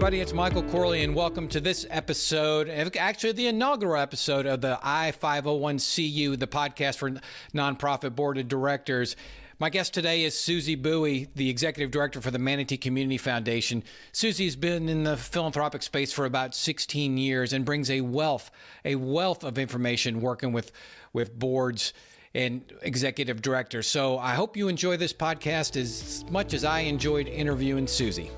everybody. It's Michael Corley, and welcome to this episode, actually, the inaugural episode of the I 501(c) You, the podcast for nonprofit board of directors. My guest today is Susie Bowie, the executive director for the Manatee Community Foundation. Susie's been in the philanthropic space for about 16 years and brings a wealth, a wealth of information working with, with boards and executive directors. So I hope you enjoy this podcast as much as I enjoyed interviewing Susie.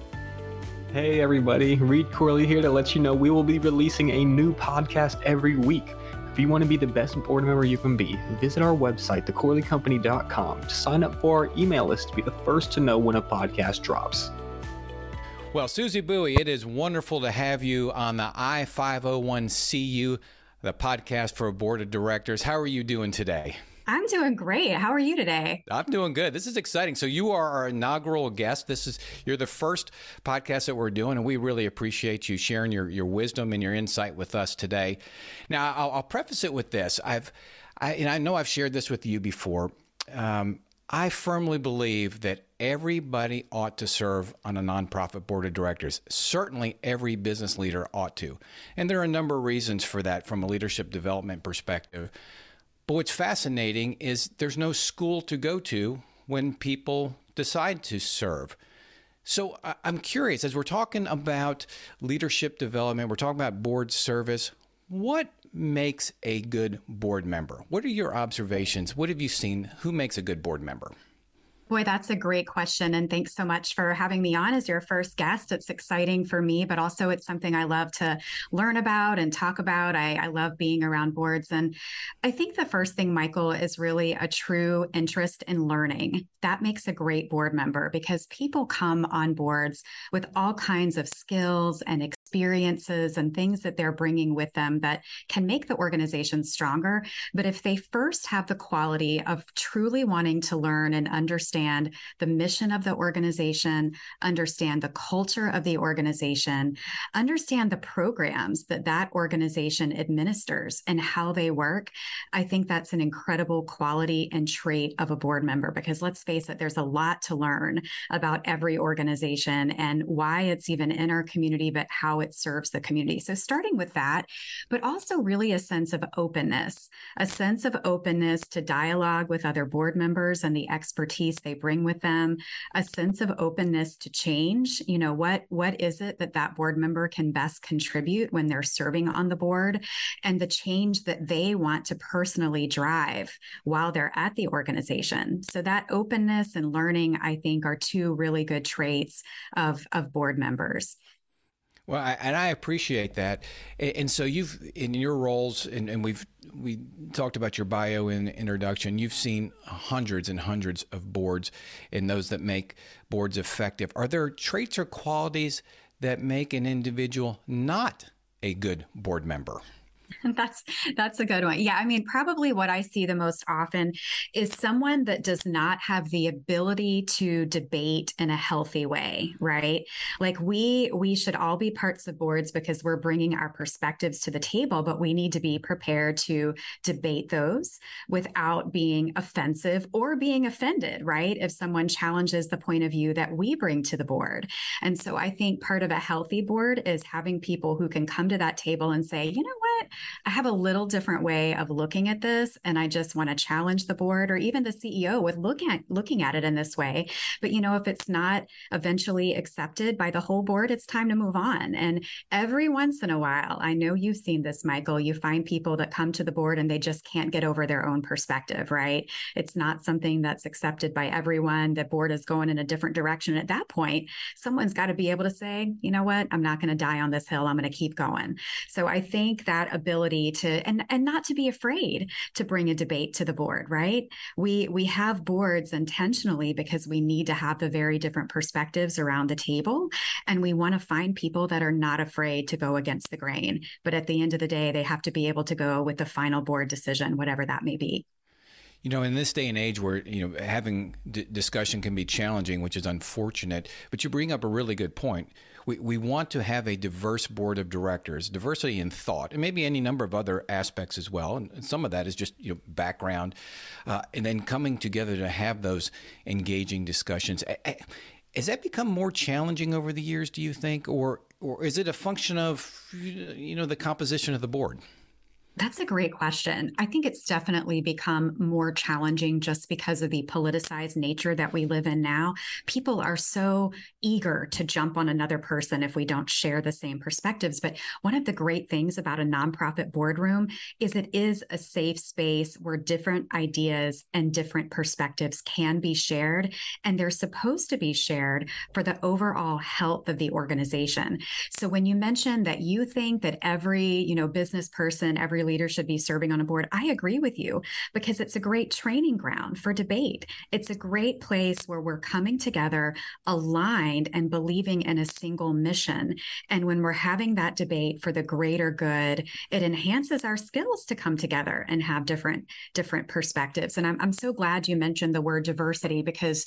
Hey everybody, Reed Corley here to let you know we will be releasing a new podcast every week. If you want to be the best board member you can be, visit our website, thecorleycompany.com, to sign up for our email list to be the first to know when a podcast drops. Well, Susie Bowie, it is wonderful to have you on the I 501(c) You, the podcast for a board of directors. How are you doing today? I'm doing great. How are you today? I'm doing good. This is exciting. So you are our inaugural guest. This is you're the first podcast that we're doing, and we really appreciate you sharing your your wisdom and your insight with us today. Now, I'll, I'll preface it with this. I've, I, and I know I've shared this with you before. Um, I firmly believe that everybody ought to serve on a nonprofit board of directors. Certainly, every business leader ought to. And there are a number of reasons for that from a leadership development perspective. But what's fascinating is there's no school to go to when people decide to serve. So I'm curious, as we're talking about leadership development, we're talking about board service, what makes a good board member? What are your observations? What have you seen? Who makes a good board member? Boy, that's a great question. And thanks so much for having me on as your first guest. It's exciting for me, but also it's something I love to learn about and talk about. I, I, love being around boards. And I think the first thing, Michael, is really a true interest in learning. That makes a great board member because people come on boards with all kinds of skills and experiences and things that they're bringing with them that can make the organization stronger. But if they first have the quality of truly wanting to learn and understand the mission of the organization, understand the culture of the organization, understand the programs that that organization administers and how they work, I think that's an incredible quality and trait of a board member because let's face it, there's a lot to learn about every organization and why it's even in our community, but how it serves the community. So, starting with that, but also really a sense of openness, a sense of openness to dialogue with other board members and the expertise they bring with them, a sense of openness to change. You know, what what is it that that board member can best contribute when they're serving on the board, and the change that they want to personally drive while they're at the organization. So that openness and learning, I think, are two really good traits of of board members. Well, I, and I appreciate that. And, and, so you've in your roles, and, and we've we talked about your bio in introduction. You've seen hundreds and hundreds of boards, and those that make boards effective. Are there traits or qualities that make an individual not a good board member? that's that's a good one. Yeah, I mean, probably what I see the most often is someone that does not have the ability to debate in a healthy way, right? Like we we should all be parts of boards because we're bringing our perspectives to the table, but we need to be prepared to debate those without being offensive or being offended, right? If someone challenges the point of view that we bring to the board. And so I think part of a healthy board is having people who can come to that table and say, you know what? I have a little different way of looking at this, and I just want to challenge the board or even the CEO with looking at looking at it in this way. But you know, if it's not eventually accepted by the whole board, it's time to move on. And every once in a while, I know you've seen this, Michael. You find people that come to the board and they just can't get over their own perspective, right? It's not something that's accepted by everyone. The board is going in a different direction. At that point, someone's got to be able to say, you know what, I'm not going to die on this hill. I'm going to keep going. So I think that ability ability to and and not to be afraid to bring a debate to the board right? We we have boards intentionally because we need to have the very different perspectives around the table and we want to find people that are not afraid to go against the grain. But at the end of the day they have to be able to go with the final board decision whatever that may be. You know, in this day and age where, you know, having d- discussion can be challenging, which is unfortunate, but you bring up a really good point. We, we want to have a diverse board of directors, diversity in thought, and maybe any number of other aspects as well. And some of that is just, you know, background, uh, and then coming together to have those engaging discussions. Has that become more challenging over the years, do you think? Or or is it a function of you know the composition of the board? That's a great question. I think it's definitely become more challenging just because of the politicized nature that we live in now. People are so eager to jump on another person if we don't share the same perspectives. But one of the great things about a nonprofit boardroom is it is a safe space where different ideas and different perspectives can be shared. And they're supposed to be shared for the overall health of the organization. So when you mentioned that you think that every, you know, business person, every leader should be serving on a board. I agree with you because it's a great training ground for debate. It's a great place where we're coming together aligned and believing in a single mission. And when we're having that debate for the greater good, it enhances our skills to come together and have different different perspectives. And I'm, I'm so glad you mentioned the word diversity because,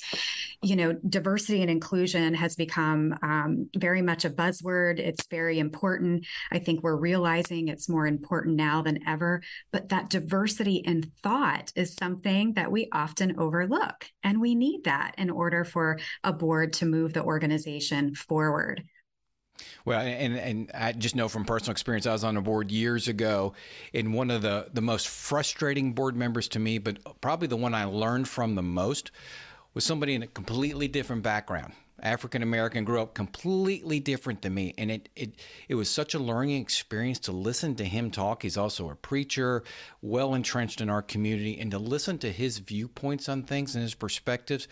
you know, diversity and inclusion has become um, very much a buzzword. It's very important. I think we're realizing it's more important now than ever. But that diversity in thought is something that we often overlook. And we need that in order for a board to move the organization forward. Well, and and I just know from personal experience, I was on a board years ago, and one of the the most frustrating board members to me, but probably the one I learned from the most, was somebody in a completely different background. African American, grew up completely different than me, and it it it was such a learning experience to listen to him talk. He's also a preacher, well entrenched in our community, and to listen to his viewpoints on things and his perspectives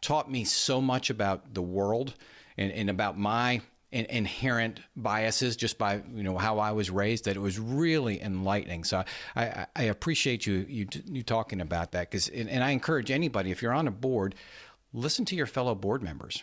taught me so much about the world and, and about my inherent biases just by you know how I was raised that it was really enlightening. So I, I appreciate you you you talking about that because and, and I encourage anybody if you're on a board listen to your fellow board members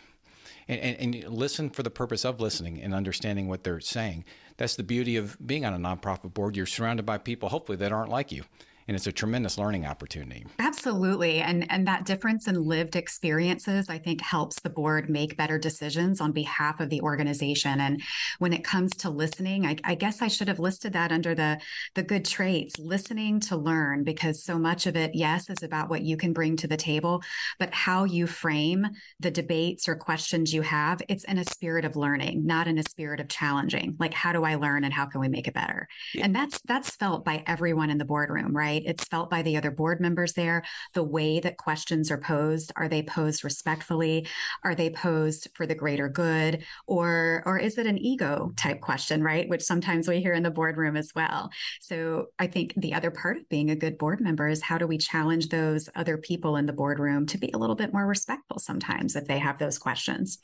and, and, and, listen for the purpose of listening and understanding what they're saying. That's the beauty of being on a nonprofit board. You're surrounded by people, hopefully, that aren't like you and it's a tremendous learning opportunity. Absolutely. And and that difference in lived experiences I think helps the board make better decisions on behalf of the organization. And when it comes to listening, I, I guess I should have listed that under the the good traits, listening to learn, because so much of it, yes, is about what you can bring to the table, but how you frame the debates or questions you have, it's in a spirit of learning, not in a spirit of challenging. Like how do I learn and how can we make it better? Yeah. And that's that's felt by everyone in the boardroom, right? Right? It's felt by the other board members there. The way that questions are posed, are they posed respectfully? Are they posed for the greater good? Or, or is it an ego type question, right? Which sometimes we hear in the boardroom as well. So I think the other part of being a good board member is how do we challenge those other people in the boardroom to be a little bit more respectful sometimes if they have those questions.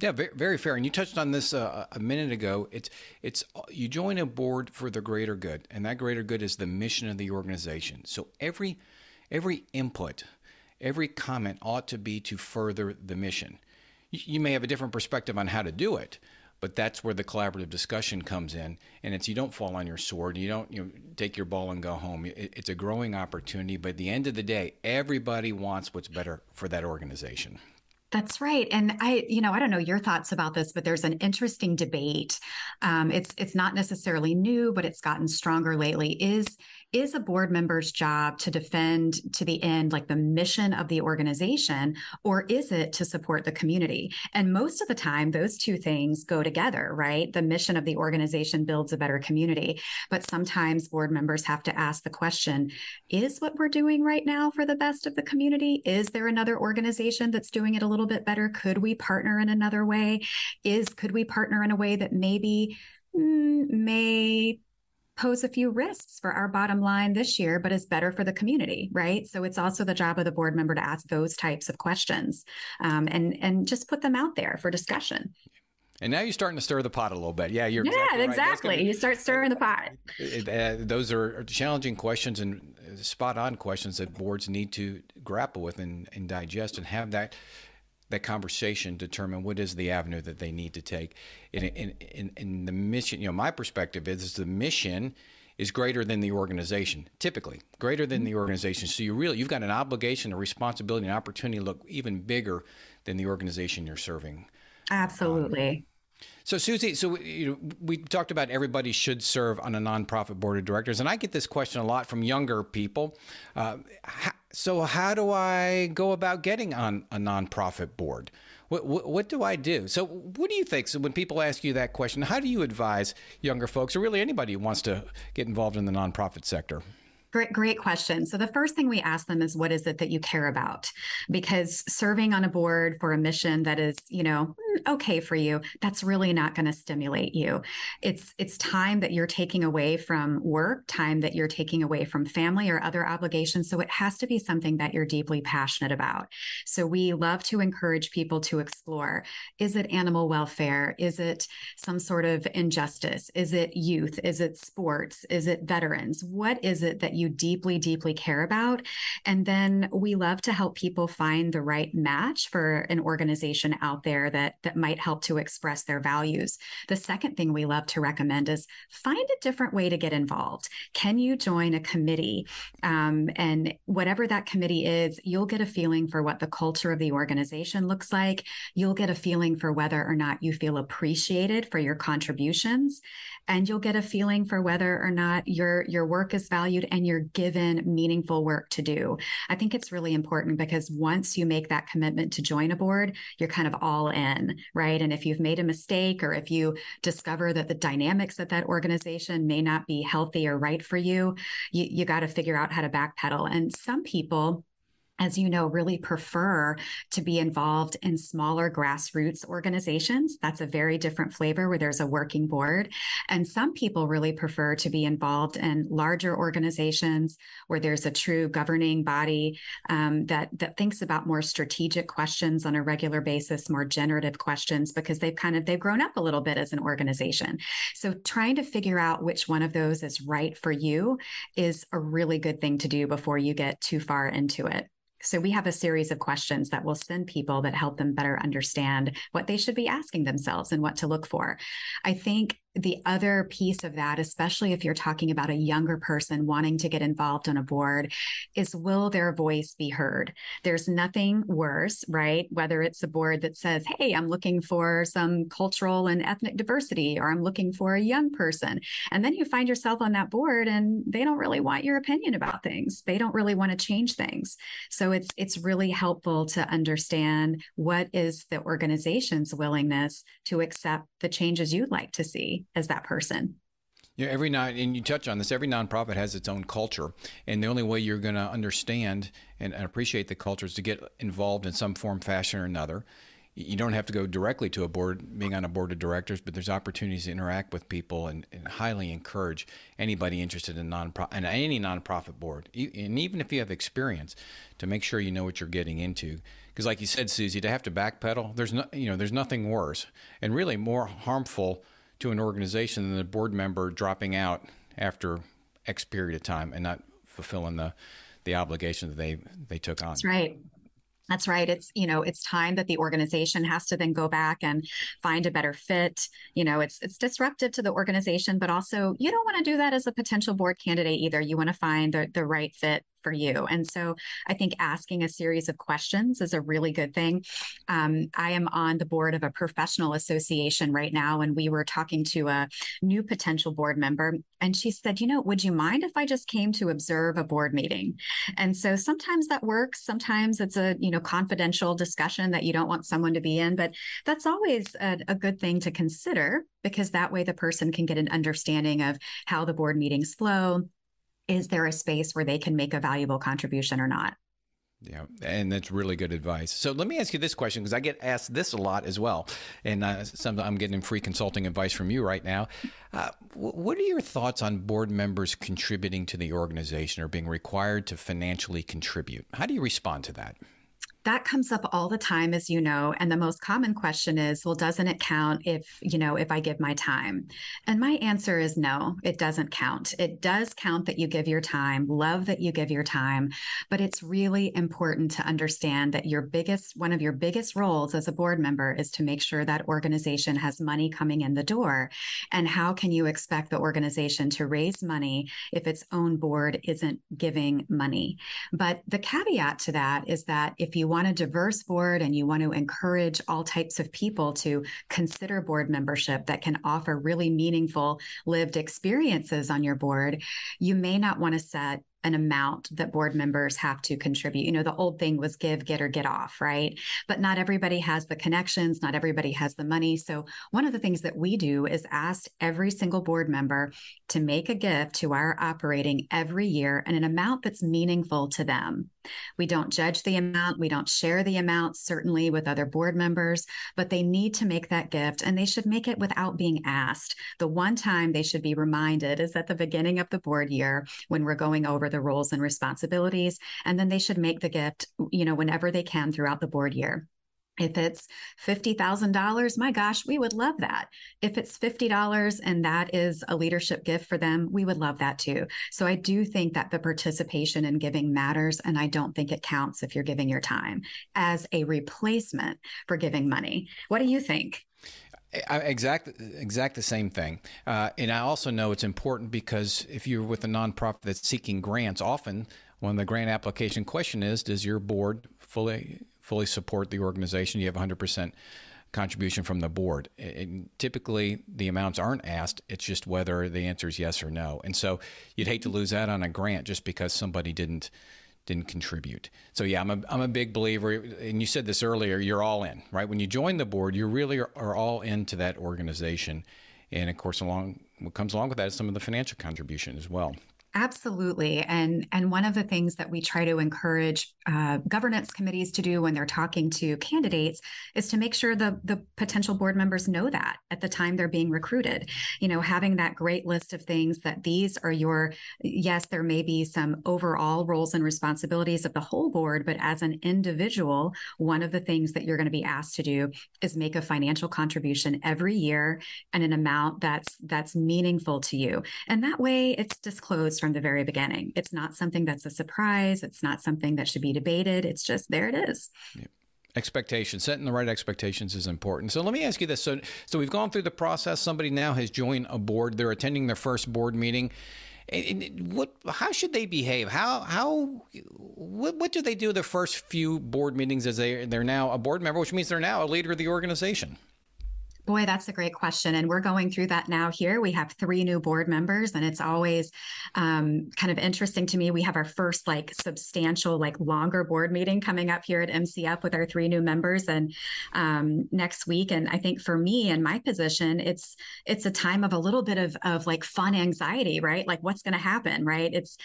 Yeah, very, very fair. And you touched on this uh, a minute ago. It's it's you join a board for the greater good, and that greater good is the mission of the organization. So every every input, every comment ought to be to further the mission. You, may have a different perspective on how to do it, but that's where the collaborative discussion comes in. And it's you don't fall on your sword. You don't you know, take your ball and go home. It, it's a growing opportunity. But at the end of the day, everybody wants what's better for that organization. That's right, and I, you know, I don't know your thoughts about this, but there's an interesting debate. Um, it's it's not necessarily new, but it's gotten stronger lately. Is is a board member's job to defend to the end like the mission of the organization or is it to support the community? And most of the time those two things go together right? The mission of the organization builds a better community. But sometimes board members have to ask the question is what we're doing right now for the best of the community? Is there another organization that's doing it a little bit better? Could we partner in another way? Is could we partner in a way that maybe mm, may pose a few risks for our bottom line this year, but is better for the community, right? So it's also the job of the board member to ask those types of questions um, and and just put them out there for discussion. And now you're starting to stir the pot a little bit. Yeah, you're yeah, exactly. Right. exactly. Be, you start stirring the pot. Uh, those are challenging questions and spot on questions that boards need to grapple with and, and digest and have that that conversation determine what is the avenue that they need to take. In, in, the mission, you know, my perspective is, is the mission is greater than the organization, typically greater than the organization. So you really, you've got an obligation, a responsibility, an opportunity to look even bigger than the organization you're serving. Absolutely. Um, So, Susie, so you know, we talked about everybody should serve on a nonprofit board of directors, and I get this question a lot from younger people. Uh, so, how do I go about getting on a nonprofit board? What, what, what, do I do? So, what do you think? So, when people ask you that question, how do you advise younger folks, or really anybody who wants to get involved in the nonprofit sector? Great, great question. So the first thing we ask them is, what is it that you care about? Because serving on a board for a mission that is, you know, okay for you, that's really not going to stimulate you. It's it's time that you're taking away from work, time that you're taking away from family or other obligations. So it has to be something that you're deeply passionate about. So we love to encourage people to explore: is it animal welfare? Is it some sort of injustice? Is it youth? Is it sports? Is it veterans? What is it that you deeply, deeply care about. And then we love to help people find the right match for an organization out there that, that might help to express their values. The second thing we love to recommend is find a different way to get involved. Can you join a committee? Um, and whatever that committee is, you'll get a feeling for what the culture of the organization looks like. You'll get a feeling for whether or not you feel appreciated for your contributions and you'll get a feeling for whether or not your your work is valued and you're given meaningful work to do. I think it's really important because once you make that commitment to join a board, you're kind of all in, right? And if you've made a mistake or if you discover that the dynamics at that organization may not be healthy or right for you, you, you got to figure out how to backpedal. And some people as you know, really prefer to be involved in smaller grassroots organizations. That's a very different flavor where there's a working board. And some people really prefer to be involved in larger organizations where there's a true governing body um, that, that thinks about more strategic questions on a regular basis, more generative questions, because they've kind of, they've grown up a little bit as an organization. So trying to figure out which one of those is right for you is a really good thing to do before you get too far into it. So we have a series of questions that will send people that help them better understand what they should be asking themselves and what to look for. I think the other piece of that, especially if you're talking about a younger person wanting to get involved on a board, is will their voice be heard? There's nothing worse, right? Whether it's a board that says, hey, I'm looking for some cultural and ethnic diversity, or I'm looking for a young person. And then you find yourself on that board and they don't really want your opinion about things. They don't really want to change things. So it's it's really helpful to understand what is the organization's willingness to accept the changes you'd like to see as that person. Yeah, every night, and you touch on this. Every nonprofit has its own culture, and the only way you're going to understand and, and appreciate the culture is to get involved in some form, fashion, or another. You don't have to go directly to a board, being on a board of directors, but there's opportunities to interact with people, and, and highly encourage anybody interested in nonprofit and any nonprofit board, and even if you have experience, to make sure you know what you're getting into. Because, like you said, Susie, to have to backpedal, there's no, you know, there's nothing worse, and really more harmful to an organization than a board member dropping out after X period of time and not fulfilling the the obligation that they they took on. That's right. That's right. It's, you know, it's time that the organization has to then go back and find a better fit. You know, it's it's disruptive to the organization, but also you don't want to do that as a potential board candidate either. You want to find the, the right fit for you. And so I think asking a series of questions is a really good thing. Um, I am on the board of a professional association right now, and we were talking to a new potential board member. And she said, You know, would you mind if I just came to observe a board meeting? And so sometimes that works. Sometimes it's a, you know, confidential discussion that you don't want someone to be in, but that's always a, a good thing to consider because that way the person can get an understanding of how the board meetings flow is there a space where they can make a valuable contribution or not? Yeah, and that's really good advice. So let me ask you this question because I get asked this a lot as well, and uh, some, I'm getting free consulting advice from you right now. Uh, what are your thoughts on board members contributing to the organization or being required to financially contribute? How do you respond to that? That comes up all the time as you know and the most common question is well doesn't it count if you know if i give my time? And my answer is no it doesn't count. It does count that you give your time love that you give your time but it's really important to understand that your biggest one of your biggest roles as a board member is to make sure that organization has money coming in the door. And how can you expect the organization to raise money if its own board isn't giving money? But the caveat to that is that if you want a diverse board and you want to encourage all types of people to consider board membership that can offer really meaningful lived experiences on your board, you may not want to set an amount that board members have to contribute. You know, the old thing was give, get, or get off, right? But not everybody has the connections, not everybody has the money. So, one of the things that we do is ask every single board member to make a gift to our operating every year and an amount that's meaningful to them. We don't judge the amount, we don't share the amount, certainly with other board members, but they need to make that gift and they should make it without being asked. The one time they should be reminded is at the beginning of the board year when we're going over the roles and responsibilities. And then they should make the gift, you know, whenever they can throughout the board year. If it's $50,000, my gosh, we would love that. If it's $50 and that is a leadership gift for them, we would love that too. So I do think that the participation in giving matters. And I don't think it counts if you're giving your time as a replacement for giving money. What do you think? Exact, exact the same thing. Uh, and I also know it's important because if you're with a nonprofit that's seeking grants, often when the grant application question is, does your board fully fully support the organization? You have 100% contribution from the board. And typically, the amounts aren't asked. It's just whether the answer is yes or no. And so you'd hate to lose that on a grant just because somebody didn't didn't contribute. So yeah, I'm a, I'm a big believer. And you said this earlier, you're all in, right? When you join the board, you really are, are all into that organization. And of course, along what comes along with that is some of the financial contribution as well. Absolutely, and and one of the things that we try to encourage uh, governance committees to do when they're talking to candidates is to make sure the the potential board members know that at the time they're being recruited. You know, having that great list of things that these are your yes, there may be some overall roles and responsibilities of the whole board, but as an individual, one of the things that you're going to be asked to do is make a financial contribution every year and an amount that's that's meaningful to you, and that way it's disclosed from the very beginning. It's not something that's a surprise. It's not something that should be debated. It's just there it is. Yep expectations setting the right expectations is important so let me ask you this so so we've gone through the process somebody now has joined a board they're attending their first board meeting and what how should they behave how how what, what do they do the first few board meetings as they they're now a board member which means they're now a leader of the organization Boy, that's a great question. And we're going through that now here. We have three new board members, and it's always um, kind of interesting to me. We have our first like substantial, like longer board meeting coming up here at MCF with our three new members and um, next week. And I think for me and my position, it's it's a time of a little bit of of like fun anxiety, right? Like what's going to happen, right? It's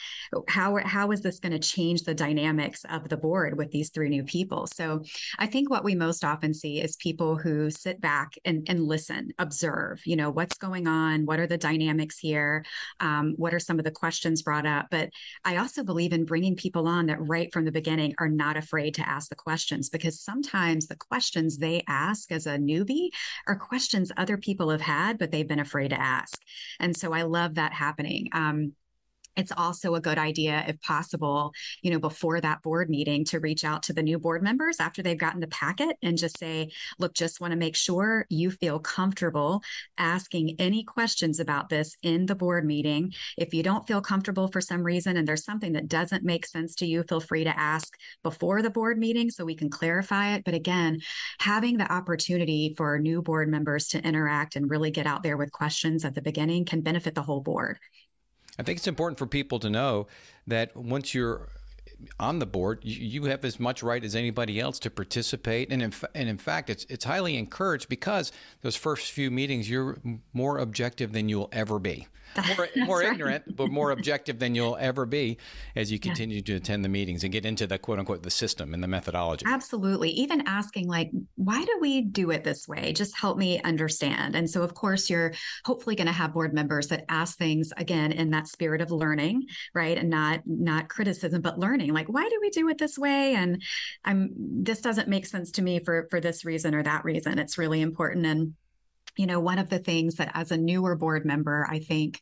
how how is this going to change the dynamics of the board with these three new people? So I think what we most often see is people who sit back and and listen, observe, you know, what's going on? What are the dynamics here? Um, what are some of the questions brought up? But I also believe in bringing people on that right from the beginning are not afraid to ask the questions because sometimes the questions they ask as a newbie are questions other people have had, but they've been afraid to ask. And so I love that happening. Um, it's also a good idea if possible you know before that board meeting to reach out to the new board members after they've gotten the packet and just say look just want to make sure you feel comfortable asking any questions about this in the board meeting. If you don't feel comfortable for some reason and there's something that doesn't make sense to you feel free to ask before the board meeting so we can clarify it. But again having the opportunity for new board members to interact and really get out there with questions at the beginning can benefit the whole board I think it's important for people to know that once you're on the board, you, have as much right as anybody else to participate, and in, and in fact, it's it's highly encouraged because those first few meetings, you're more objective than you'll ever be more, more right. ignorant, but more objective than you'll ever be as you continue yeah. to attend the meetings and get into the quote unquote the system and the methodology. Absolutely. Even asking like, why do we do it this way? Just help me understand. And so of course you're hopefully going to have board members that ask things again in that spirit of learning, right? And not not criticism, but learning. Like, why do we do it this way? And I'm this doesn't make sense to me for for this reason or that reason. It's really important. And you know, one of the things that as a newer board member, I think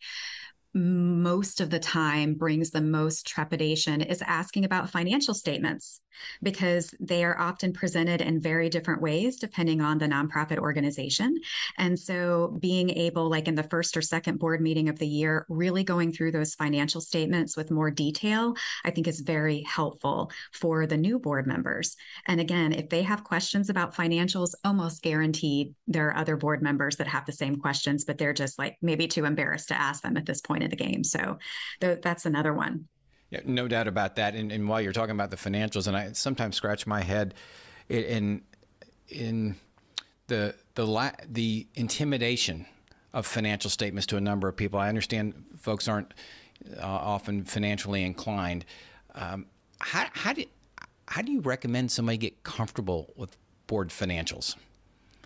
most of the time brings the most trepidation is asking about financial statements because they are often presented in very different ways depending on the nonprofit organization. And so being able, like in the first or second board meeting of the year, really going through those financial statements with more detail, I think is very helpful for the new board members. And again, if they have questions about financials, almost guaranteed there are other board members that have the same questions, but they're just like maybe too embarrassed to ask them at this point in the game. So th- that's another one. Yeah, no doubt about that. And, and, while you're talking about the financials, and I sometimes scratch my head in in the the la- the intimidation of financial statements to a number of people. I understand folks aren't uh, often financially inclined. Um, how how do how do you recommend somebody get comfortable with board financials?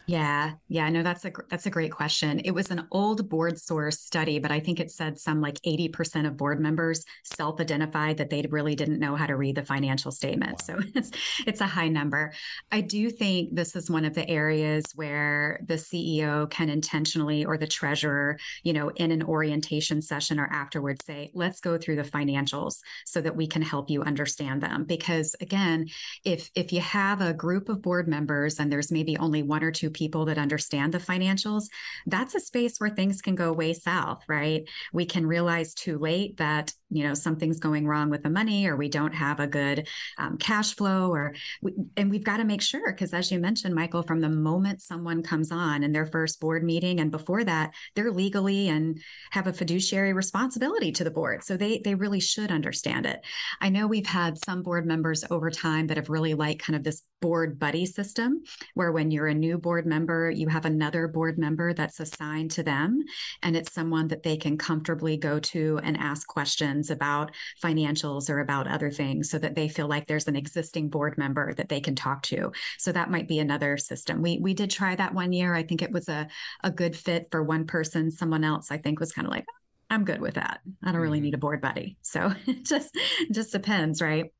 Yeah, yeah, no, that's a that's a great question. It was an old BoardSource study, but I think it said some like eighty percent of board members self-identified that they really didn't know how to read the financial statement. Wow. So it's it's a high number. I do think this is one of the areas where the CEO can intentionally or the treasurer, you know, in an orientation session or afterwards say, "Let's go through the financials so that we can help you understand them." Because again, if if you have a group of board members and there's maybe only one or two people that understand the financials, that's a space where things can go way south, right? We can realize too late that, you know, something's going wrong with the money or we don't have a good um, cash flow or, we, and we've got to make sure, because as you mentioned, Michael, from the moment someone comes on in their first board meeting and before that, they're legally and have a fiduciary responsibility to the board. So they, they really should understand it. I know we've had some board members over time that have really liked kind of this board buddy system where when you're a new board member, you have another board member that's assigned to them. And it's someone that they can comfortably go to and ask questions about financials or about other things so that they feel like there's an existing board member that they can talk to. So that might be another system. We we did try that one year. I think it was a, a good fit for one person. Someone else, I think, was kind of like, I'm good with that. I don't really mm-hmm. need a board buddy. So it just it just depends, right?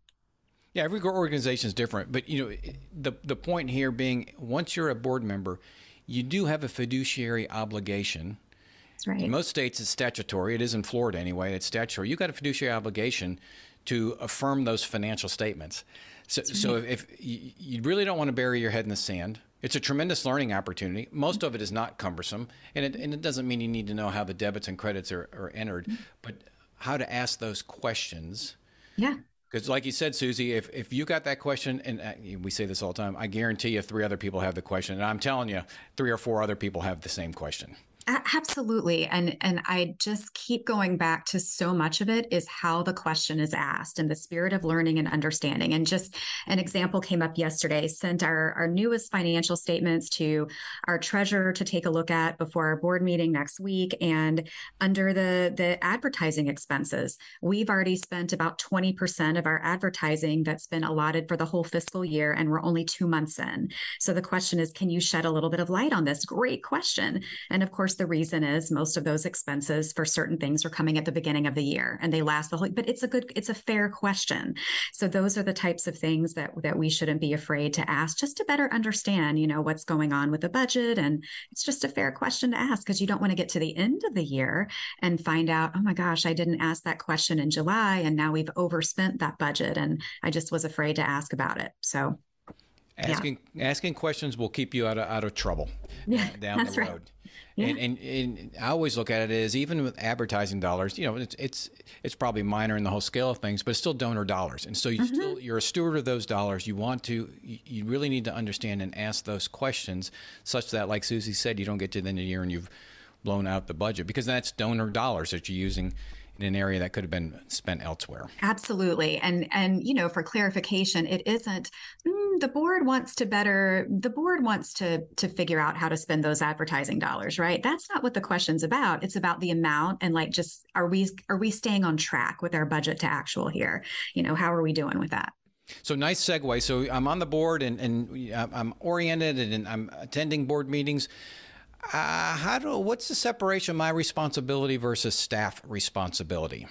Yeah, every organization is different, but you know, the the point here being, once you're a board member, you do have a fiduciary obligation. That's right. In most states, it's statutory. It is in Florida anyway. It's statutory. You've got a fiduciary obligation to affirm those financial statements. So, right. so if you, you really don't want to bury your head in the sand, it's a tremendous learning opportunity. Most of it is not cumbersome, and it, and it doesn't mean you need to know how the debits and credits are, are entered, mm-hmm. but how to ask those questions. Yeah. Because, like you said, Susie, if, if you got that question, and uh, we say this all the time, I guarantee you three other people have the question. And I'm telling you, three or four other people have the same question. Absolutely. And and I just keep going back to so much of it is how the question is asked and the spirit of learning and understanding. And just an example came up yesterday, sent our, our newest financial statements to our treasurer to take a look at before our board meeting next week. And under the, the advertising expenses, we've already spent about 20% of our advertising that's been allotted for the whole fiscal year, and we're only two months in. So the question is, can you shed a little bit of light on this? Great question. And of course, the reason is most of those expenses for certain things are coming at the beginning of the year and they last the whole but it's a good it's a fair question so those are the types of things that that we shouldn't be afraid to ask just to better understand you know what's going on with the budget and it's just a fair question to ask because you don't want to get to the end of the year and find out oh my gosh i didn't ask that question in july and now we've overspent that budget and i just was afraid to ask about it so asking yeah. asking questions will keep you out of out of trouble yeah, uh, down the road. Right. Yeah. And, and, and I always look at it as even with advertising dollars, you know, it's it's it's probably minor in the whole scale of things, but it's still donor dollars, and so you mm-hmm. still you're a steward of those dollars. You want to you really need to understand and ask those questions, such that, like Susie said, you don't get to the end of the year and you've blown out the budget because that's donor dollars that you're using in an area that could have been spent elsewhere. Absolutely. And and you know, for clarification, it isn't mm, the board wants to better the board wants to to figure out how to spend those advertising dollars, right? That's not what the question's about. It's about the amount and like just are we are we staying on track with our budget to actual here? You know, how are we doing with that? So nice segue. So I'm on the board and, and I'm oriented and I'm attending board meetings. Uh, how do what's the separation of my responsibility versus staff responsibility?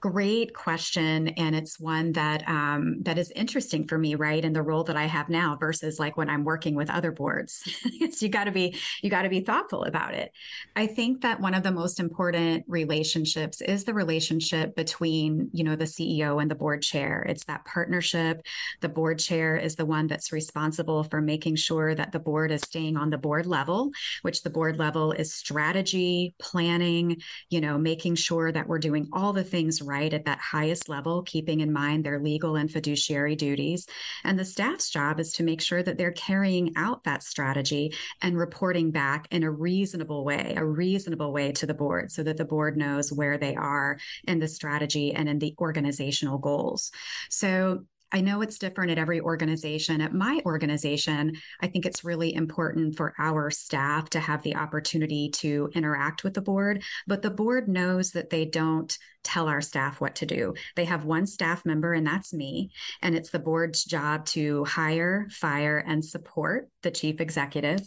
Great question, and it's one that um, that is interesting for me, right? In the role that I have now versus like when I'm working with other boards. so you got to be you got to be thoughtful about it. I think that one of the most important relationships is the relationship between you know the CEO and the board chair. It's that partnership. The board chair is the one that's responsible for making sure that the board is staying on the board level, which the board level is strategy, planning, you know, making sure that we're doing all the things right at that highest level, keeping in mind their legal and fiduciary duties. And the staff's job is to make sure that they're carrying out that strategy and reporting back in a reasonable way, a reasonable way to the board so that the board knows where they are in the strategy and in the organizational goals. So I know it's different at every organization. At my organization, I think it's really important for our staff to have the opportunity to interact with the board, but the board knows that they don't tell our staff what to do. They have one staff member, and that's me. And it's the board's job to hire, fire, and support the chief executive.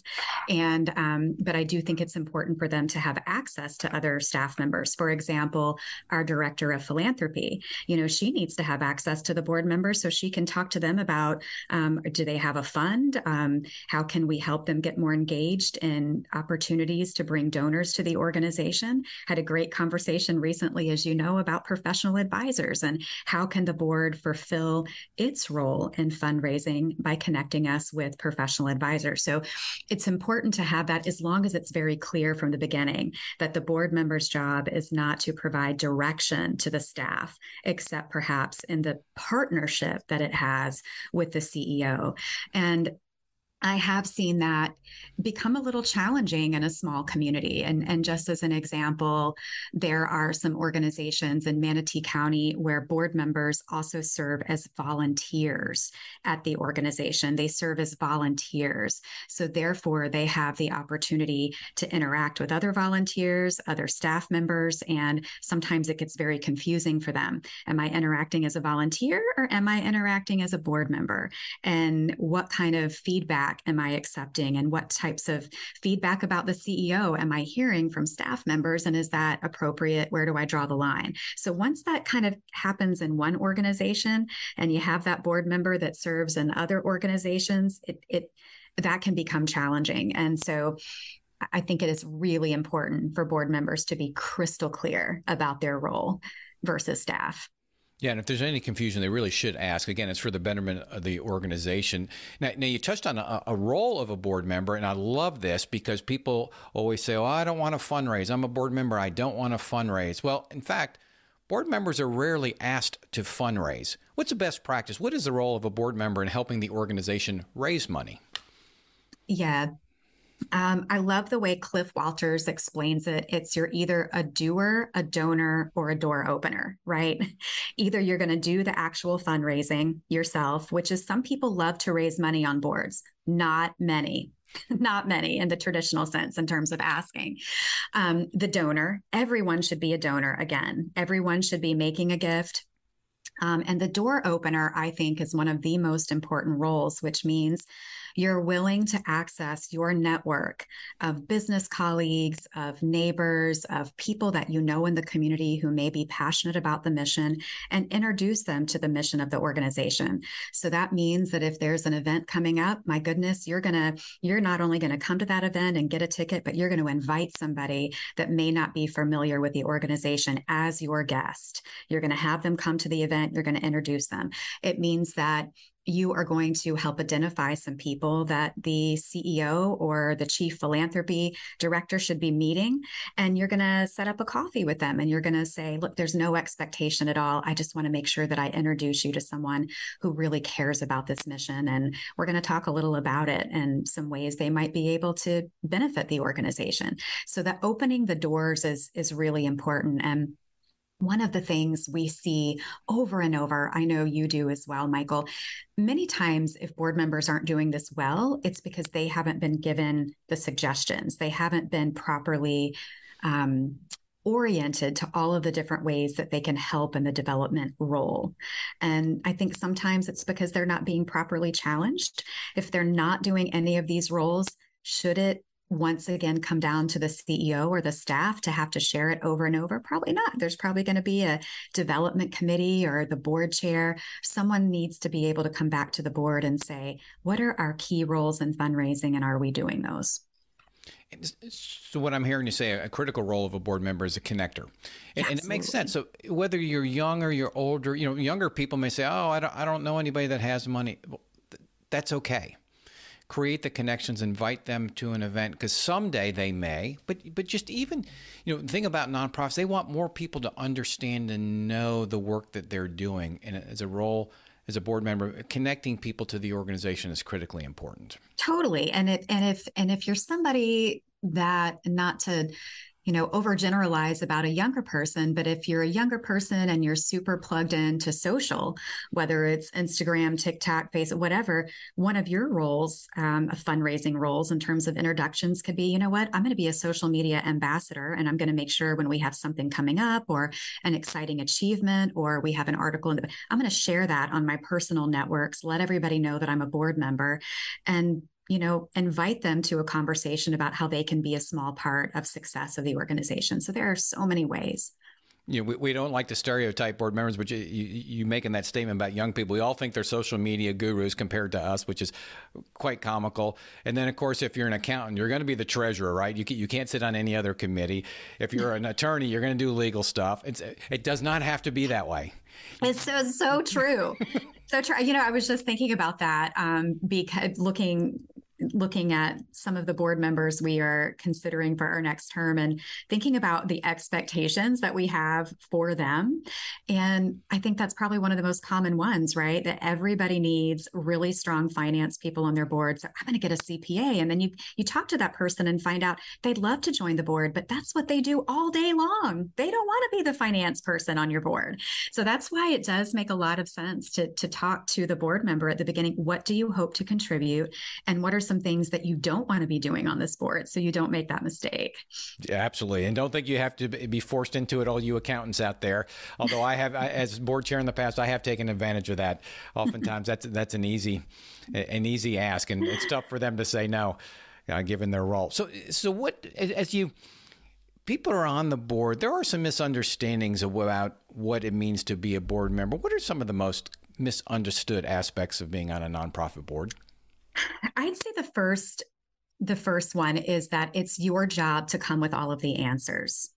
And, um, but I do think it's important for them to have access to other staff members. For example, our director of philanthropy, you know, she needs to have access to the board members so she can talk to them about um, do they have a fund? Um, how can we help them get more engaged in opportunities to bring donors to the organization? Had a great conversation recently, as you know know about professional advisors and how can the board fulfill its role in fundraising by connecting us with professional advisors. So it's important to have that as long as it's very clear from the beginning that the board member's job is not to provide direction to the staff, except perhaps in the partnership that it has with the CEO. And I have seen that become a little challenging in a small community. And, and just as an example, there are some organizations in Manatee County where board members also serve as volunteers at the organization. They serve as volunteers. So, therefore, they have the opportunity to interact with other volunteers, other staff members, and sometimes it gets very confusing for them. Am I interacting as a volunteer or am I interacting as a board member? And what kind of feedback? Feedback am I accepting and what types of feedback about the CEO am I hearing from staff members and is that appropriate? Where do I draw the line? So once that kind of happens in one organization and you have that board member that serves in other organizations, it, it that can become challenging. And so I think it is really important for board members to be crystal clear about their role versus staff. Yeah, and if there's any confusion, they really should ask. Again, it's for the betterment of the organization. Now, now you touched on a, a, role of a board member, and I love this because people always say, "Oh, I don't want to fundraise. I'm a board member. I don't want to fundraise." Well, in fact, board members are rarely asked to fundraise. What's the best practice? What is the role of a board member in helping the organization raise money? Yeah, um, I love the way Cliff Walters explains it. It's you're either a doer, a donor, or a door opener, right? Either you're going to do the actual fundraising yourself, which is some people love to raise money on boards, not many. Not many in the traditional sense in terms of asking. Um, the donor, everyone should be a donor again. Everyone should be making a gift, um, and the door opener, I think, is one of the most important roles, which means you're willing to access your network of business colleagues, of neighbors, of people that you know in the community who may be passionate about the mission and introduce them to the mission of the organization. So that means that if there's an event coming up, my goodness, you're going to, you're not only going to come to that event and get a ticket, but you're going to invite somebody that may not be familiar with the organization as your guest. You're going to have them come to the event, you're going to introduce them. It means that you are going to help identify some people that the CEO or the chief philanthropy director should be meeting. And you're going to set up a coffee with them and you're going to say, look, there's no expectation at all. I just want to make sure that I introduce you to someone who really cares about this mission. And we're going to talk a little about it and some ways they might be able to benefit the organization. So that opening the doors is, is really important. And one of the things we see over and over, I know you do as well, Michael. Many times, if board members aren't doing this well, it's because they haven't been given the suggestions. They haven't been properly um, oriented to all of the different ways that they can help in the development role. And I think sometimes it's because they're not being properly challenged. If they're not doing any of these roles, should it once again come down to the CEO or the staff to have to share it over and over? Probably not. There's probably going to be a development committee or the board chair. Someone needs to be able to come back to the board and say, what are our key roles in fundraising and are we doing those? So what I'm hearing you say, a critical role of a board member is a connector, and, and, it makes sense. So whether you're young or you're older, you know, younger people may say, "Oh, I don't, I don't know anybody that has money." Well, that's okay create the connections, invite them to an event because someday they may. But but just even you know the thing about nonprofits, they want more people to understand and know the work that they're doing, and as a role as a board member, connecting people to the organization is critically important. Totally, and it and if and if you're somebody that not to you know, overgeneralize about a younger person, but if you're a younger person and you're super plugged into social, whether it's Instagram, TikTok, Facebook, whatever, one of your roles, um, fundraising roles in terms of introductions could be, you know what, I'm going to be a social media ambassador and I'm going to make sure when we have something coming up or an exciting achievement or we have an article, the, I'm going to share that on my personal networks, let everybody know that I'm a board member. And you know, invite them to a conversation about how they can be a small part of success of the organization. So there are so many ways. You know, we, we don't like to stereotype board members, but you, you, you making that statement about young people, we all think they're social media gurus compared to us, which is quite comical. And then, of course, if you're an accountant, you're going to be the treasurer, right? You, can, you can't sit on any other committee. If you're an attorney, you're going to do legal stuff. It's, it does not have to be that way. It's so, so true. so true. You know, I was just thinking about that um, because looking looking at some of the board members we are considering for our next term and thinking about the expectations that we have for them. And I think that's probably one of the most common ones, right? That everybody needs really strong finance people on their board. So I'm going to get a CPA. And then you you talk to that person and find out they'd love to join the board, but that's what they do all day long. They don't want to be the finance person on your board. So that's why it does make a lot of sense to, to talk to the board member at the beginning. What do you hope to contribute? And what are some things that you don't want to be doing on the board so you don't make that mistake. Yeah, absolutely. And don't think you have to be forced into it, all you accountants out there. Although I have, as board chair in the past, I have taken advantage of that. Oftentimes that's, that's an easy, an easy ask. And it's tough for them to say no, uh, given their role. So, so what, as you, people are on the board, there are some misunderstandings about what it means to be a board member. What are some of the most misunderstood aspects of being on a nonprofit board? I'd say the first the first one is that it's your job to come with all of the answers.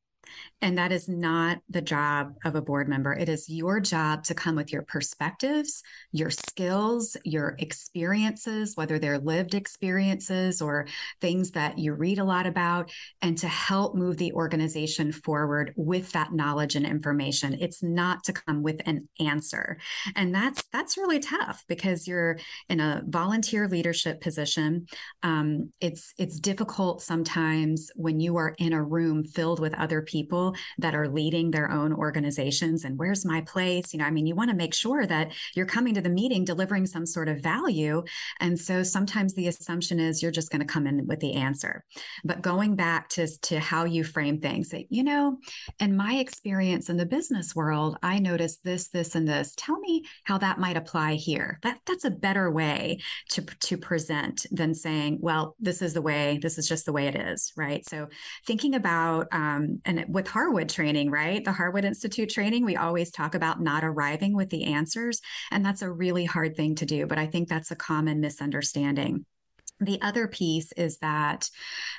And that is not the job of a board member. It is your job to come with your perspectives, your skills, your experiences, whether they're lived experiences or things that you read a lot about, and to help move the organization forward with that knowledge and information. It's not to come with an answer. And that's that's really tough because you're in a volunteer leadership position. Um, it's it's difficult sometimes when you are in a room filled with other people that are leading their own organizations and where's my place? You know i mean you want to make sure that you're coming to the meeting delivering some sort of value. And so sometimes the assumption is you're just going to come in with the answer. But going back to to how you frame things you know in my experience in the business world i noticed this this and this. Tell me how that might apply here. That that's a better way to to present than saying well this is the way this is just the way it is right? So thinking about um, and with Harwood training, right? The Harwood Institute training, we always talk about not arriving with the answers. And that's a really hard thing to do. But I think that's a common misunderstanding. The other piece is that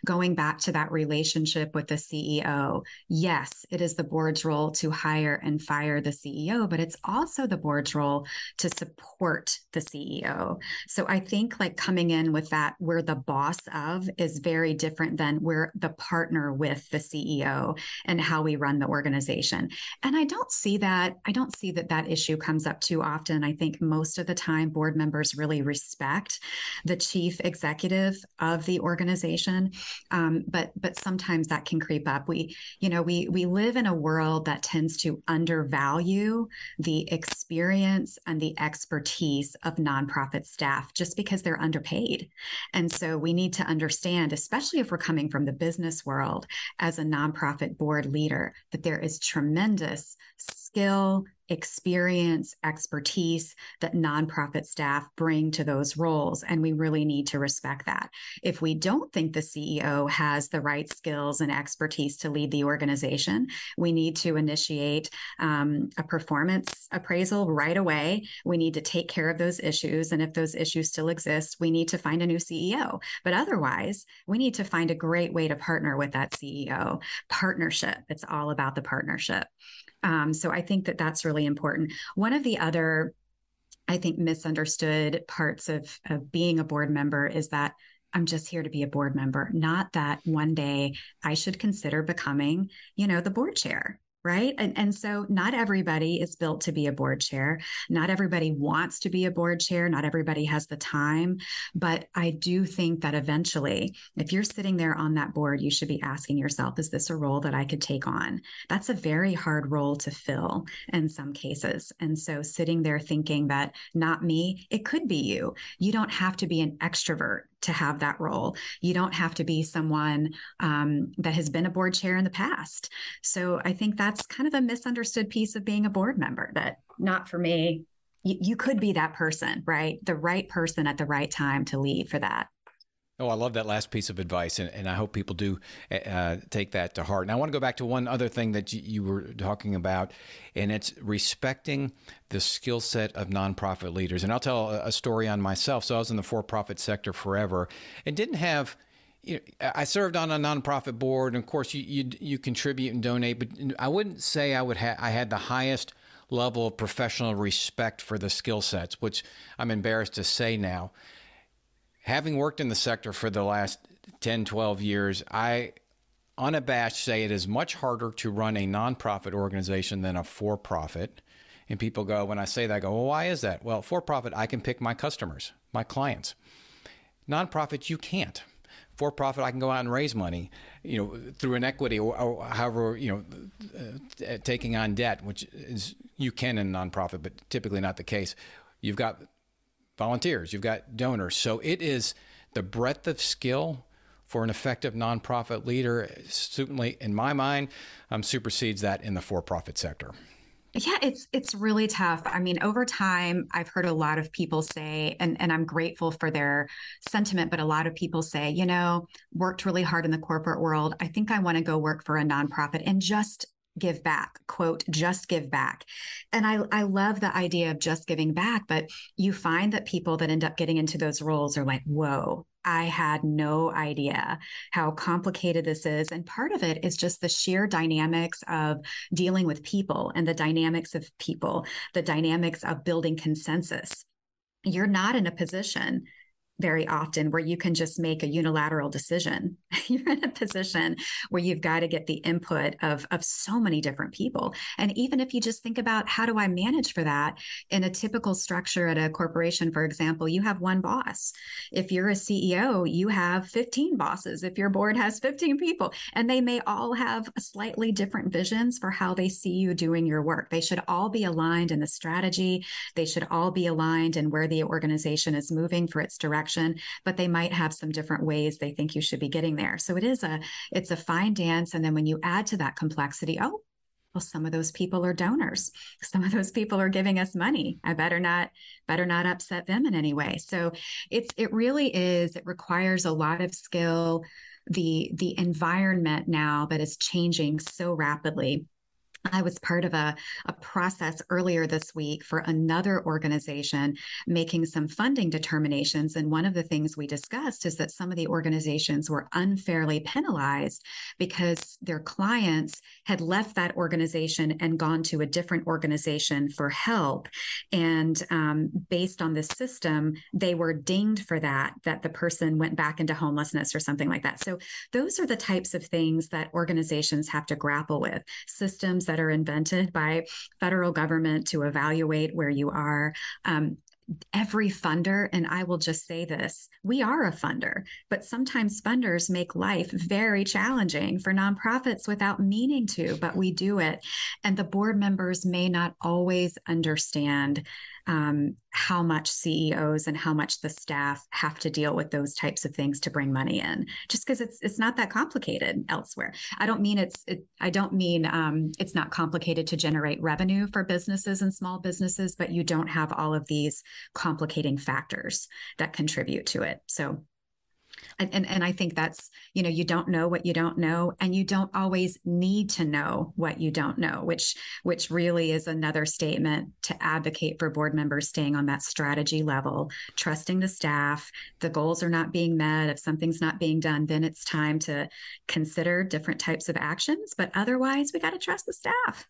going back to that relationship with the CEO, yes, it is the board's role to hire and fire the CEO, but it's also the board's role to support the CEO. So I think like coming in with that, we're the boss of is very different than we're the partner with the CEO and how we run the organization. And I don't see that, I don't see that that issue comes up too often. I think most of the time board members really respect the chief executive executive of the organization. Um, but but sometimes that can creep up. We you know we we live in a world that tends to undervalue the experience and the expertise of nonprofit staff just because they're underpaid. And so we need to understand especially if we're coming from the business world as a nonprofit board leader that there is tremendous skill, experience, expertise that nonprofit staff bring to those roles. And we really need to respect that. If we don't think the CEO has the right skills and expertise to lead the organization, we need to initiate um, a performance appraisal right away. We need to take care of those issues. And if those issues still exist, we need to find a new CEO. But otherwise, we need to find a great way to partner with that CEO. Partnership, it's all about the partnership. Um, so I think that that's really important. One of the other, I think, misunderstood parts of, of being a board member is that I'm just here to be a board member, not that one day I should consider becoming, you know, the board chair right? And, and so not everybody is built to be a board chair. Not everybody wants to be a board chair. Not everybody has the time. But i do think that eventually if you're sitting there on that board you should be asking yourself is this a role that i could take on? That's a very hard role to fill in some cases. And so sitting there thinking that not me it could be you. You don't have to be an extrovert to have that role. You don't have to be someone um, that has been a board chair in the past. So I think that's kind of a misunderstood piece of being a board member that not for me. You, you could be that person, right? The right person at the right time to lead for that. Oh, I love that last piece of advice, and, and I hope people do uh, uh take that to heart. And I want to go back to one other thing that you, were talking about, and it's respecting the skill set of nonprofit leaders. And I'll tell a, story on myself. So I was in the for-profit sector forever, and didn't have I served on a nonprofit board, and of course, you, you you contribute and donate, but I wouldn't say I would have I had the highest level of professional respect for the skill sets, which I'm embarrassed to say now having worked in the sector for the last 10, 12 years, I unabashed say it is much harder to run a nonprofit organization than a for profit. And people go, when I say that, I go, well, why is that? Well, for profit, I can pick my customers, my clients. Nonprofit, you can't. For profit, I can go out and raise money, you know, through an equity or, or however, you know, uh, taking on debt, which is you can in nonprofit, but typically not the case. You've got volunteers, you've got donors. So it is the breadth of skill for an effective nonprofit leader, certainly in my mind, um, supersedes that in the for-profit sector. Yeah, it's it's really tough. I mean, over time, I've heard a lot of people say, and, and I'm grateful for their sentiment, but a lot of people say, you know, worked really hard in the corporate world. I think I want to go work for a nonprofit and just give back quote just give back and i i love the idea of just giving back but you find that people that end up getting into those roles are like whoa I had no idea how complicated this is. And part of it is just the sheer dynamics of dealing with people and the dynamics of people, the dynamics of building consensus. You're not in a position very often where you can just make a unilateral decision. You're in a position where you've got to get the input of, of so many different people. And even if you just think about how do I manage for that in a typical structure at a corporation, for example, you have one boss. If you're a CEO, you have 15 bosses. If your board has 15 people, and they may all have slightly different visions for how they see you doing your work. They should all be aligned in the strategy. They should all be aligned in where the organization is moving for its direction direction, but they might have some different ways they think you should be getting there. So it is a it's a fine dance. And then when you add to that complexity, oh, well some of those people are donors some of those people are giving us money i better not better not upset them in any way so it's it really is it requires a lot of skill the the environment now that is changing so rapidly I was part of a, a process earlier this week for another organization making some funding determinations. And one of the things we discussed is that some of the organizations were unfairly penalized because their clients had left that organization and gone to a different organization for help. And um, based on the system, they were dinged for that, that the person went back into homelessness or something like that. So those are the types of things that organizations have to grapple with systems that that are invented by federal government to evaluate where you are. Um, every funder, and I will just say this we are a funder, but sometimes funders make life very challenging for nonprofits without meaning to, but we do it. And the board members may not always understand um, how much CEOs and how much the staff have to deal with those types of things to bring money in. Just because it's it's not that complicated elsewhere. I don't mean it's it, I don't mean um, it's not complicated to generate revenue for businesses and small businesses, but you don't have all of these complicating factors that contribute to it. So and, and, and I think that's, you know, you don't know what you don't know, and you don't always need to know what you don't know, which which really is another statement to advocate for board members staying on that strategy level, trusting the staff. The goals are not being met. If something's not being done, then it's time to consider different types of actions. But otherwise, we got to trust the staff.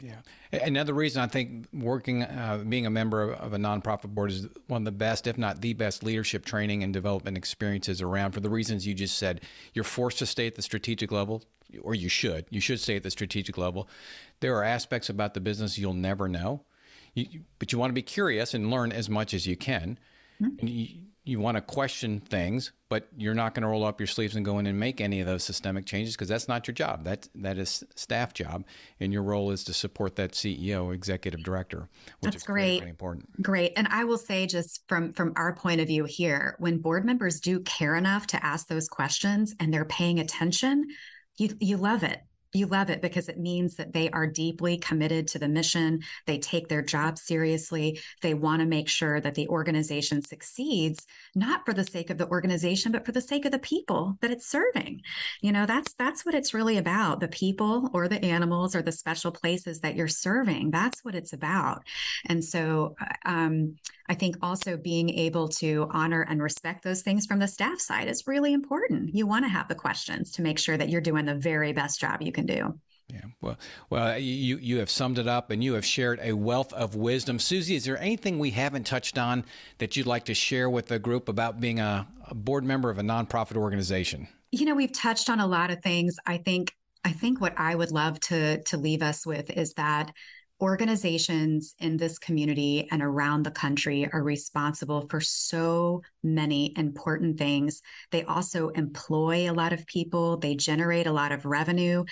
Yeah. Another reason I think working, uh, being a member of, of, a nonprofit board is one of the best, if not the best, leadership training and development experiences around for the reasons you just said. You're forced to stay at the strategic level, or you should. You should stay at the strategic level. There are aspects about the business you'll never know, you, but you want to be curious and learn as much as you can. Mm-hmm. You, you want to question things, but you're not going to roll up your sleeves and go in and make any of those systemic changes because that's not your job. That that is staff job, and your role is to support that CEO, executive director, which that's is great. important. Great, and I will say just from from our point of view here, when board members do care enough to ask those questions and they're paying attention, you you love it you love it because it means that they are deeply committed to the mission. They take their job seriously. They want to make sure that the organization succeeds, not for the sake of the organization, but for the sake of the people that it's serving. You know, that's that's what it's really about. The people or the animals or the special places that you're serving. That's what it's about. And so uh, um, I think also being able to honor and respect those things from the staff side is really important. You want to have the questions to make sure that you're doing the very best job you can do. Yeah, well, well, uh, you you have summed it up, and you have shared a wealth of wisdom. Susie, is there anything we haven't touched on that you'd like to share with the group about being a, a board member of a nonprofit organization? You know, we've touched on a lot of things. I think I think what I would love to to leave us with is that organizations in this community and around the country are responsible for so many important things. They also employ a lot of people, they generate a lot of revenue.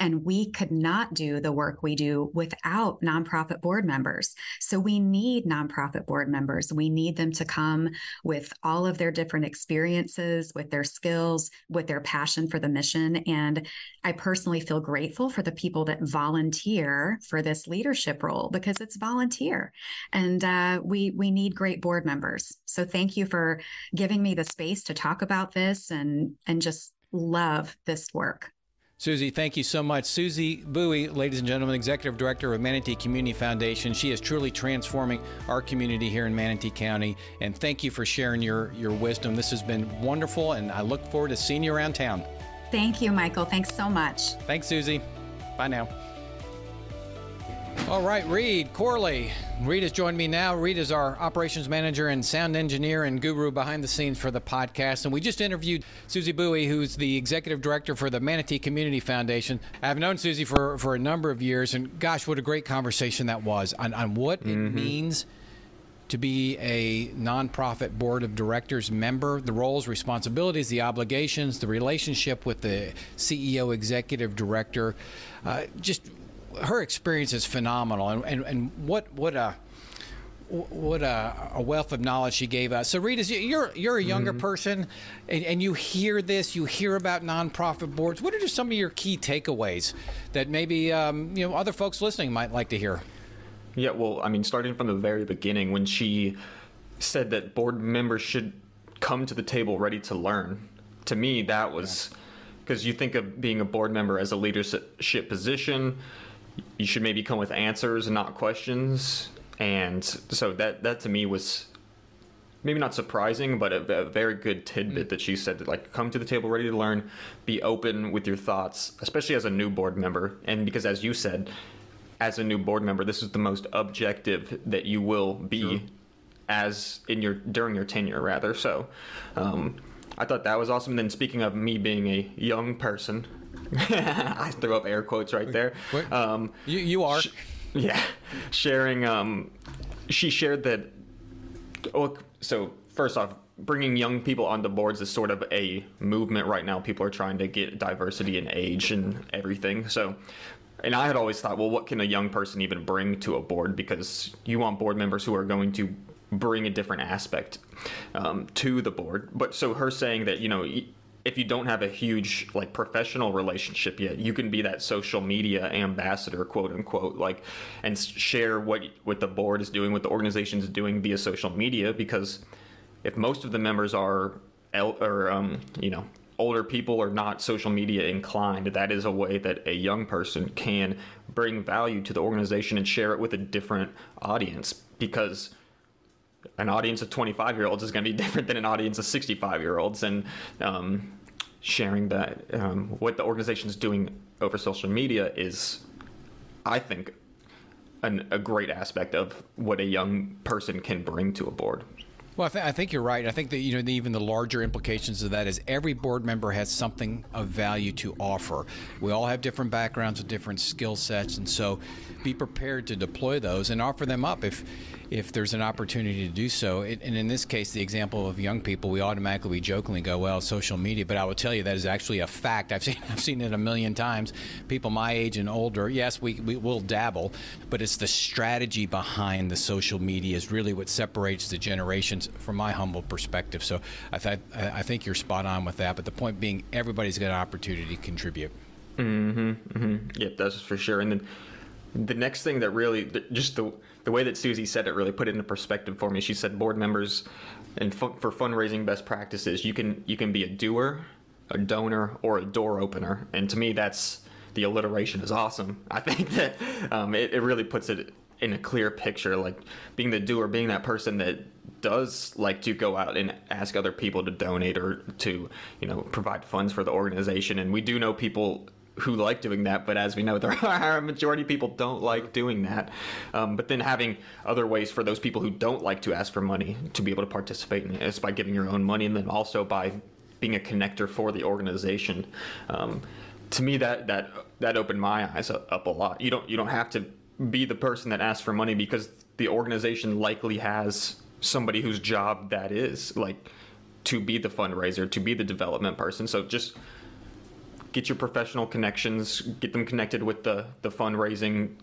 And we could not do the work we do without nonprofit board members. So we need nonprofit board members. We need them to come with all of their different experiences, with their skills, with their passion for the mission. And I personally feel grateful for the people that volunteer for this leadership role because it's volunteer. And uh, we we need great board members. So thank you for giving me the space to talk about this and and just love this work. Susie, thank you so much. Susie Bowie, ladies and gentlemen, Executive Director of Manatee Community Foundation. She is truly transforming our community here in Manatee County. And thank you for sharing your, your wisdom. This has been wonderful, and I look forward to seeing you around town. Thank you, Michael. Thanks so much. Thanks, Susie. Bye now. All right, Reed Corley. Reed has joined me now. Reed is our operations manager and sound engineer and guru behind the scenes for the podcast. And we just interviewed Susie Bowie, who's the executive director for the Manatee Community Foundation. I've known Susie for, for a number of years, and gosh, what a great conversation that was on, on what mm-hmm. it means to be a nonprofit board of directors member, the roles, responsibilities, the obligations, the relationship with the CEO, executive director. Uh, just her experience is phenomenal, and, and, and what what a what a, a, wealth of knowledge she gave us. So, Rita, you're you're a younger mm-hmm. person, and, and, you hear this, you hear about nonprofit boards. What are just some of your key takeaways that maybe um, you know other folks listening might like to hear? Yeah, well, I mean, starting from the very beginning, when she said that board members should come to the table ready to learn, to me that was because you think of being a board member as a leadership position you should maybe come with answers and not questions. And so that that to me was maybe not surprising, but a, a very good tidbit mm. that she said that like come to the table ready to learn, be open with your thoughts, especially as a new board member. And because as you said, as a new board member, this is the most objective that you will be sure. as in your during your tenure rather. So um, I thought that was awesome. And then speaking of me being a young person, I threw up air quotes right there. Um, you, you are. Sh- yeah. Sharing, um, she shared that. Oh, so first off, bringing young people onto boards is sort of a movement right now. People are trying to get diversity in age and everything. So, and I had always thought, well, what can a young person even bring to a board? Because you want board members who are going to bring a different aspect um, to the board. But so her saying that, you know, if you don't have a huge like professional relationship yet you can be that social media ambassador quote unquote like and share what what the board is doing what the organization is doing via social media because if most of the members are el- or um, you know older people are not social media inclined, that is a way that a young person can bring value to the organization and share it with a different audience because an audience of 25 year olds is going to be different than an audience of 65 year olds and um, sharing that um, what the organization is doing over social media is i think an, a great aspect of what a young person can bring to a board well, I, th- I, think you're right. I think that you know the, even the larger implications of that is every board member has something of value to offer. We all have different backgrounds with different skill sets, and so be prepared to deploy those and offer them up if if there's an opportunity to do so. It, and in this case, the example of young people, we automatically we jokingly go, "Well, social media," but I will tell you that is actually a fact. I've seen I've seen it a million times. People my age and older, yes, we, we will dabble, but it's the strategy behind the social media is really what separates the generations, from my humble perspective. So I th- I think you're spot on with that. But the point being, everybody's got an opportunity to contribute. Mm-hmm. mm-hmm. Yep, that's for sure. And then the next thing that really just the the way that Susie said it really put it into perspective for me. She said board members and for fundraising best practices, you can you can be a doer, a donor, or a door opener. And to me, that's the alliteration is awesome. I think that um, it, it really puts it in a clear picture, like being the doer, being that person that does like to go out and ask other people to donate or to you know provide funds for the organization and we do know people who like doing that, but as we know, there are a majority of people don't like doing that. Um, but then having other ways for those people who don't like to ask for money to be able to participate in it is by giving your own money, and then also by being a connector for the organization. Um, to me, that that that opened my eyes up a lot. You don't you don't have to be the person that asks for money because the organization likely has somebody whose job that is like to be the fundraiser, to be the development person. So just get your professional connections, get them connected with the the fundraising,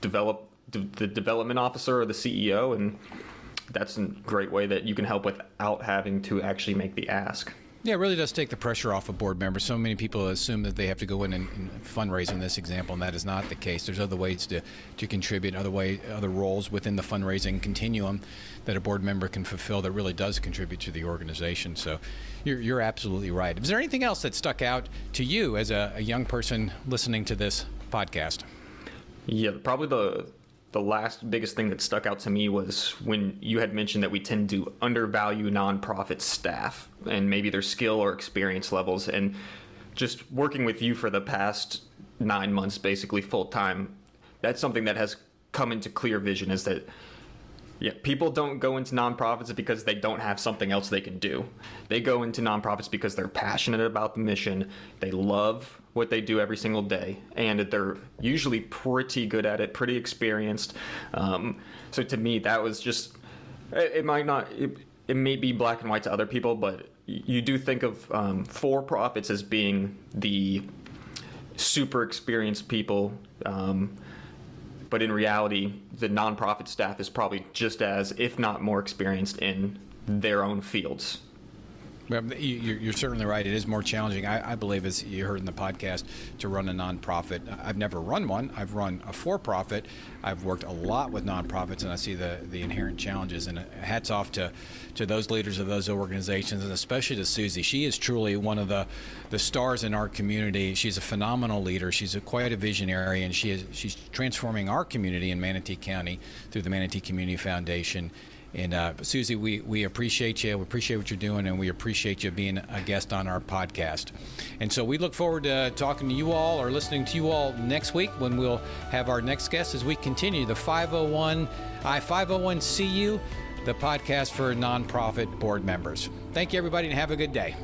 develop the development officer or the CEO, and that's a great way that you can help without having to actually make the ask. Yeah, it really does take the pressure off of board members. So many people assume that they have to go in and, and fundraise in this example, and that is not the case. There's other ways to, to contribute, other way, other roles within the fundraising continuum that a board member can fulfill that really does contribute to the organization. So you're, you're absolutely right. Is there anything else that stuck out to you as a, a young person listening to this podcast? Yeah, probably the the last biggest thing that stuck out to me was when you had mentioned that we tend to undervalue nonprofit staff and maybe their skill or experience levels. And just working with you for the past nine months, basically full time, that's something that has come into clear vision is that yeah, people don't go into nonprofits because they don't have something else they can do. They go into nonprofits because they're passionate about the mission, they love what they do every single day, and they're usually pretty good at it, pretty experienced. Um, so to me, that was just it, it might not it, it, may be black and white to other people, but you do think of um, for profits as being the super experienced people. Um, but in reality, the nonprofit staff is probably just as, if not more experienced in their own fields. You're certainly right. It is more challenging, I believe, as you heard in the podcast, to run a nonprofit. I've never run one. I've run a for-profit. I've worked a lot with nonprofits, and I see the the inherent challenges. And uh, hats off to to those leaders of those organizations, and especially to Susie. She is truly one of the the stars in our community. She's a phenomenal leader. She's a, quite a visionary, and she is she's transforming our community in Manatee County through the Manatee Community Foundation and uh, Susie, we, we appreciate you. We appreciate what you're doing, and we appreciate you being a guest on our podcast. And so we look forward to talking to you all or listening to you all next week when we'll have our next guest as we continue the 501 I 501(c) You, the podcast for nonprofit board members. Thank you, everybody, and have a good day.